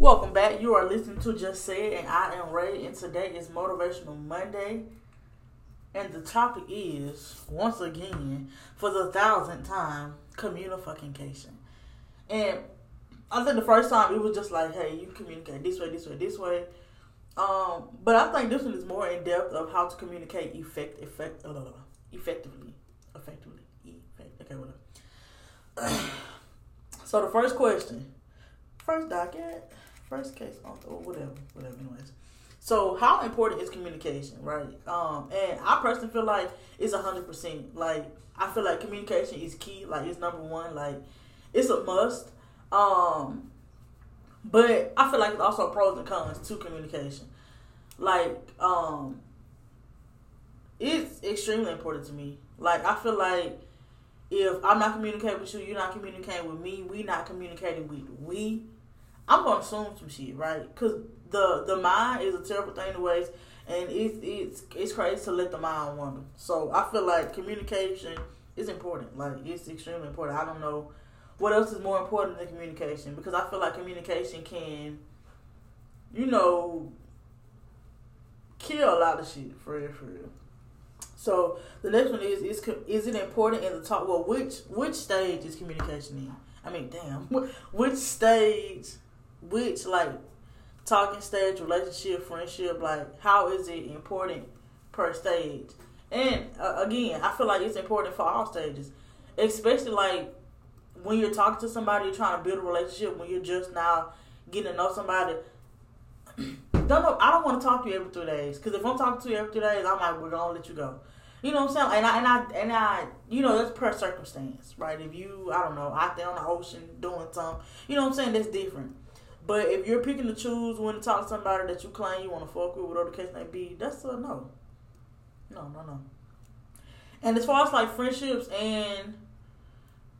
Welcome back. You are listening to Just Say It, and I am Ray, and today is Motivational Monday. And the topic is, once again, for the thousandth time, communication. And I think the first time it was just like, hey, you communicate this way, this way, this way. Um, but I think this one is more in depth of how to communicate effect, effect, uh, effectively, effectively, effect, okay, whatever. so the first question, first docket first case or whatever, whatever. Anyways, so how important is communication, right? Um, and I personally feel like it's a hundred percent. Like I feel like communication is key. Like it's number one. Like it's a must. Um, but I feel like it's also pros and cons to communication. Like um, it's extremely important to me. Like I feel like if I'm not communicating with you, you're not communicating with me. We not communicating with we I'm gonna assume some shit, right? Cause the the mind is a terrible thing to waste, and it's it's it's crazy to let the mind wander. So I feel like communication is important. Like it's extremely important. I don't know what else is more important than communication because I feel like communication can, you know, kill a lot of shit for real, for real. So the next one is is is it important in the talk? Well, which which stage is communication in? I mean, damn, which stage which like talking stage, relationship, friendship, like how is it important per stage? And uh, again, I feel like it's important for all stages, especially like when you're talking to somebody, you're trying to build a relationship. When you're just now getting to know somebody, don't know. I don't want to talk to you every three days because if I'm talking to you every three days, I'm like, we're gonna let you go. You know what I'm saying? And I and I and I, you know, that's per circumstance, right? If you, I don't know, out there on the ocean doing something, you know what I'm saying? That's different. But if you're picking to choose when to talk to somebody that you claim you want to fuck with, whatever the case may be, that's a no. No, no, no. And as far as like friendships and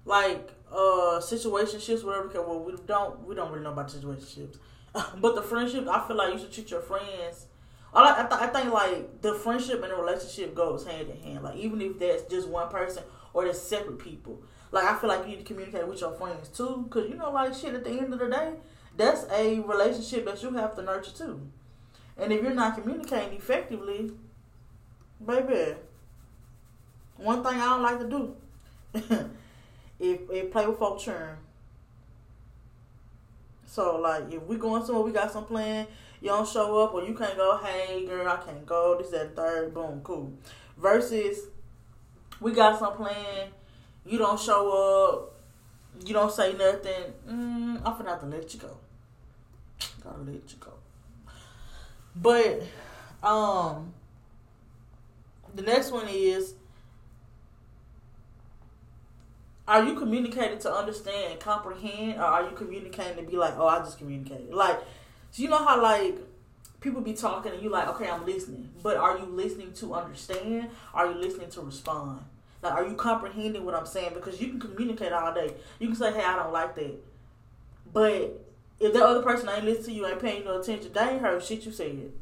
like uh situationships, whatever. Well, we don't we don't really know about situationships, but the friendship, I feel like you should treat your friends. I I, th- I think like the friendship and the relationship goes hand in hand. Like even if that's just one person or they're separate people. Like I feel like you need to communicate with your friends too, because you know, like shit. At the end of the day, that's a relationship that you have to nurture too. And if you're not communicating effectively, baby, one thing I don't like to do, if if play with folk churn. So like if we going somewhere, we got some plan, you don't show up or you can't go, hey girl, I can't go, this, that, third, boom, cool. Versus we got some plan, you don't show up, you don't say nothing, mm, I'm gonna have to let you go. Let you go. But um the next one is are you communicating to understand and comprehend or are you communicating to be like, oh I just communicated? Like so you know how like people be talking and you like, okay, I'm listening. But are you listening to understand? Are you listening to respond? Like, are you comprehending what I'm saying? Because you can communicate all day. You can say, hey, I don't like that. But if the other person ain't listening to you, ain't paying no attention, they ain't heard shit you said.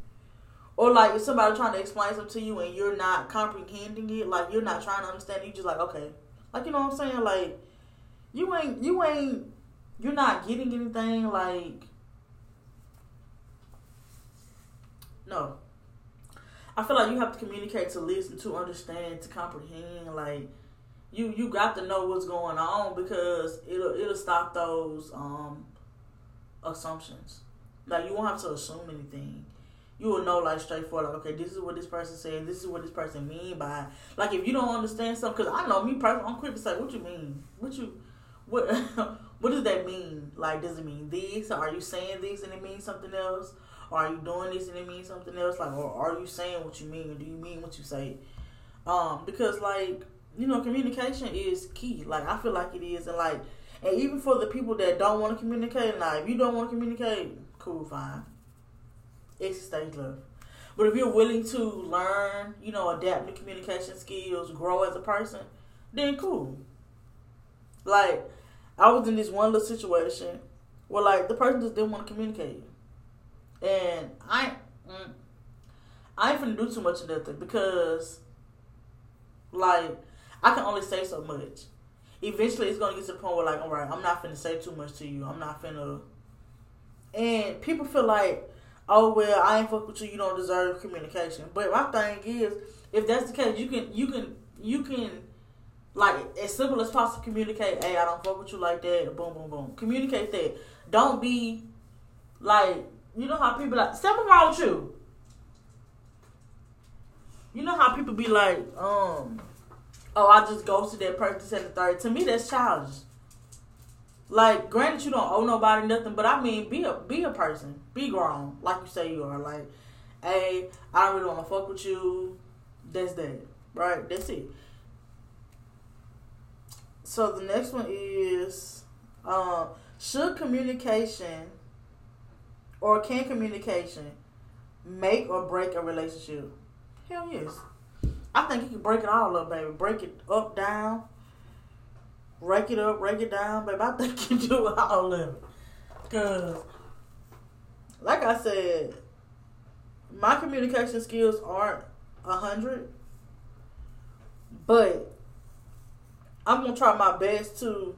Or like if somebody trying to explain something to you and you're not comprehending it, like you're not trying to understand, it, you just like okay, like you know what I'm saying, like you ain't you ain't you're not getting anything, like no. I feel like you have to communicate to listen, to understand, to comprehend, like you you got to know what's going on because it'll it'll stop those um assumptions. Like you won't have to assume anything. You will know like straightforward, like okay, this is what this person said. This is what this person mean by. Like if you don't understand something, because I know me personally, I'm quick to say, what you mean? What you, what, what does that mean? Like, does it mean this? Are you saying this and it means something else? Or are you doing this and it means something else? Like, or are you saying what you mean? Or do you mean what you say? Um, because like you know, communication is key. Like I feel like it is, and like and even for the people that don't want to communicate, now if you don't want to communicate, cool, fine. It's stage love. But if you're willing to learn, you know, adapt new communication skills, grow as a person, then cool. Like, I was in this one little situation where, like, the person just didn't want to communicate. And I, mm, I ain't finna do too much of nothing because, like, I can only say so much eventually it's gonna get to the point where like, all right, I'm not finna say too much to you. I'm not finna. And people feel like, oh well, I ain't fuck with you. You don't deserve communication. But my thing is, if that's the case, you can you can you can like as simple as possible communicate. Hey, I don't fuck with you like that. Boom, boom, boom. Communicate that. Don't be like you know how people like wrong with you. You know how people be like, um, oh, I just to that person and the third. To me, that's childish. Like, granted, you don't owe nobody nothing, but I mean, be a be a person, be grown, like you say you are. Like, hey, I don't really want to fuck with you. That's that, right? That's it. So the next one is, uh, should communication or can communication make or break a relationship? Hell yes. I think you can break it all up, baby. Break it up, down. Rake it up, rake it down, baby. I think you do all of it. Cause, like I said, my communication skills aren't a hundred, but I'm gonna try my best to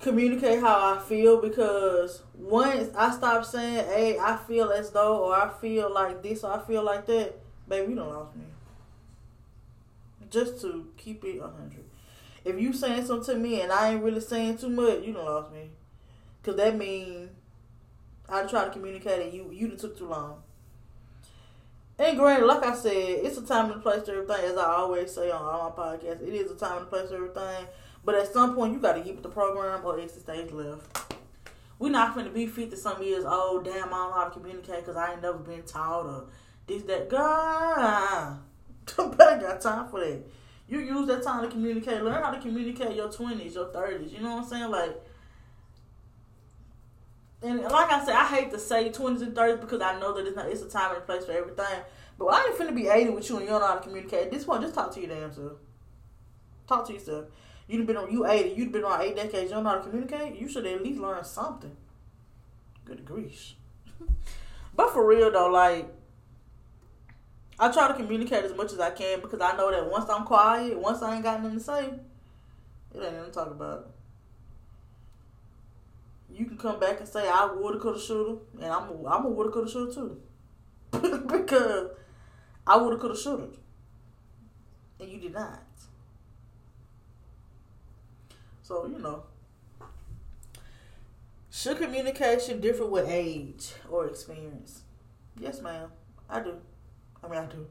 communicate how I feel because once I stop saying, "Hey, I feel as though," or "I feel like this," or "I feel like that," baby, you don't lost me. Just to keep it a hundred. If you saying something to me and I ain't really saying too much, you don't lost me. Cause that mean I try to communicate and you you took too long. And granted, like I said, it's a time and place for everything. As I always say on all my podcasts, it is a time and place for everything. But at some point, you got to keep the program or exit stage left. We're not to be 50 some years old. Damn, I don't know how to communicate because I ain't never been taught or this, that. God, nobody got time for that. You use that time to communicate. Learn how to communicate your 20s, your 30s. You know what I'm saying? Like, and like I said, I hate to say 20s and 30s because I know that it's, not, it's a time and a place for everything. But I ain't finna be 80 with you and you don't know how to communicate. At this point, just talk to your damn self. Talk to yourself. You've been on you 80, you've been on eight decades, you don't know how to communicate. You should at least learn something. Good grief. but for real though, like I try to communicate as much as I can because I know that once I'm quiet, once I ain't got nothing to say, it ain't nothing to talk about. You can come back and say I woulda, coulda, shoulda, and I'm a, I'm a woulda, coulda, shoulda too, because I woulda, coulda, shoulda, and you did not. So you know, should communication differ with age or experience? Yes, ma'am. I do. I mean, I do.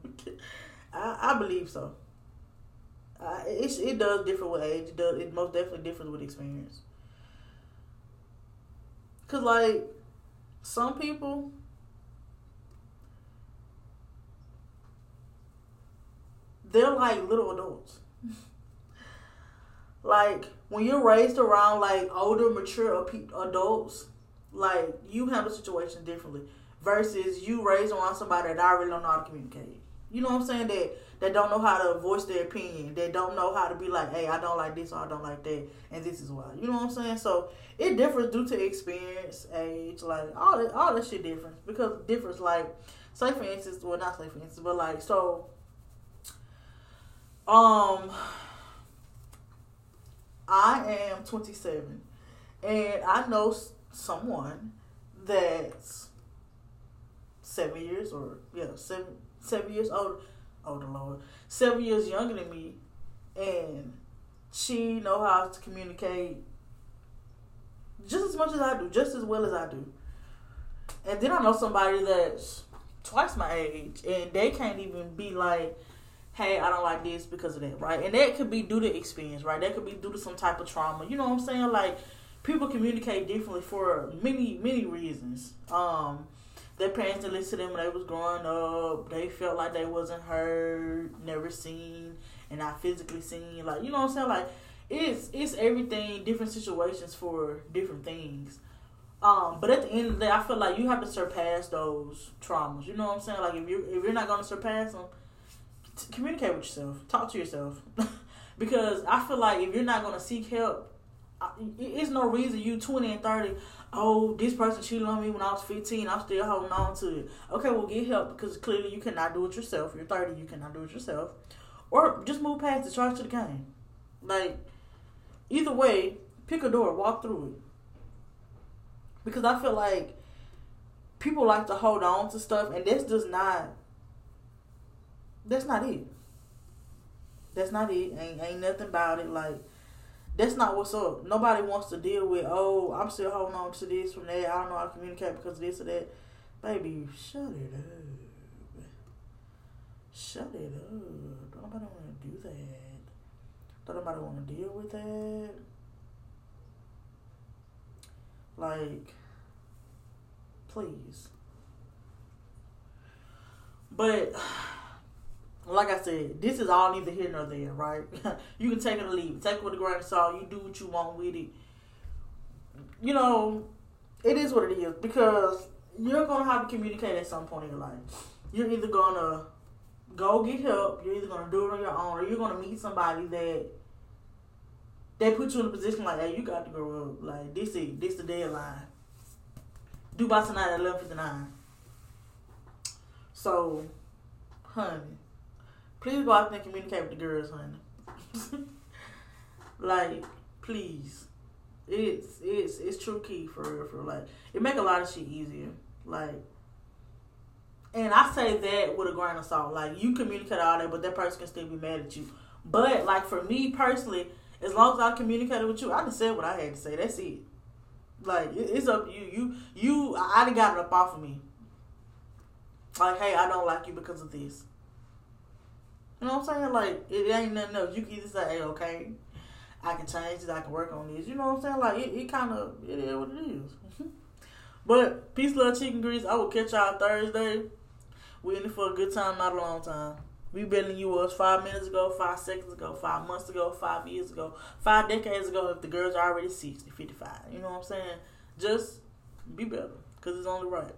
I, I believe so. I, it, it does differ with age. It, does, it most definitely differs with experience. Cause like some people, they're like little adults. like when you're raised around like older, mature adults, like you handle situations differently versus you raised around somebody that I really don't know how to communicate. You know what I'm saying? That that don't know how to voice their opinion. They don't know how to be like, hey, I don't like this or I don't like that, and this is why. You know what I'm saying? So it differs due to experience, age, like all that, all that shit difference because differs. Like, say for instance, well, not say for instance, but like so. Um, I am 27, and I know someone that's seven years or yeah seven seven years older older lord seven years younger than me. And she know how to communicate just as much as I do just as well as I do. And then I know somebody that's twice my age and they can't even be like hey I don't like this because of that right? And that could be due to experience right? That could be due to some type of trauma. You know what I'm saying? Like people communicate differently for many many reasons. Um their parents didn't listen to them when they was growing up. They felt like they wasn't heard, never seen, and not physically seen. Like you know what I'm saying? Like it's it's everything, different situations for different things. Um, but at the end of the day, I feel like you have to surpass those traumas. You know what I'm saying? Like if you if you're not gonna surpass them, t- communicate with yourself, talk to yourself, because I feel like if you're not gonna seek help, it's no reason you 20 and 30 oh, this person cheated on me when I was 15. I'm still holding on to it. Okay, well, get help because clearly you cannot do it yourself. You're 30, you cannot do it yourself. Or just move past it, charge to the game. Like, either way, pick a door, walk through it. because I feel like people like to hold on to stuff, and this does not. That's not it. That's not it. Ain't ain't nothing about it. Like that's not what's up. Nobody wants to deal with. Oh, I'm still holding on to this from that. I don't know how to communicate because of this or that. Baby, shut it up. Shut it up. Don't nobody want to do that. Don't nobody want to deal with that. Like, please. But like I said, this is all neither here nor there, right? you can take it or leave it. Take it with a grain of salt. You do what you want with it. You know, it is what it is because you're gonna have to communicate at some point in your life. You're either gonna go get help, you're either gonna do it on your own, or you're gonna meet somebody that they put you in a position like, hey, you got to grow up. Like this is this the deadline. Do by tonight at eleven fifty nine. So, honey Please go out there and communicate with the girls, honey. like, please. It's it's it's true key for real, for like it make a lot of shit easier. Like and I say that with a grain of salt. Like you communicate all that, but that person can still be mad at you. But like for me personally, as long as I communicated with you, I just said what I had to say. That's it. Like it's up to you. You you I done got it up off of me. Like, hey, I don't like you because of this. You know what I'm saying? Like it ain't nothing else. You can either say, hey, okay, I can change it, I can work on this. You know what I'm saying? Like it, it kind of it is what it is. Mm-hmm. but peace, love, chicken grease. I will catch y'all Thursday. We in it for a good time, not a long time. We better than you was five minutes ago, five seconds ago, five months ago, five years ago, five decades ago. If the girls are already 60, 55. You know what I'm saying? Just be better, cause it's only right.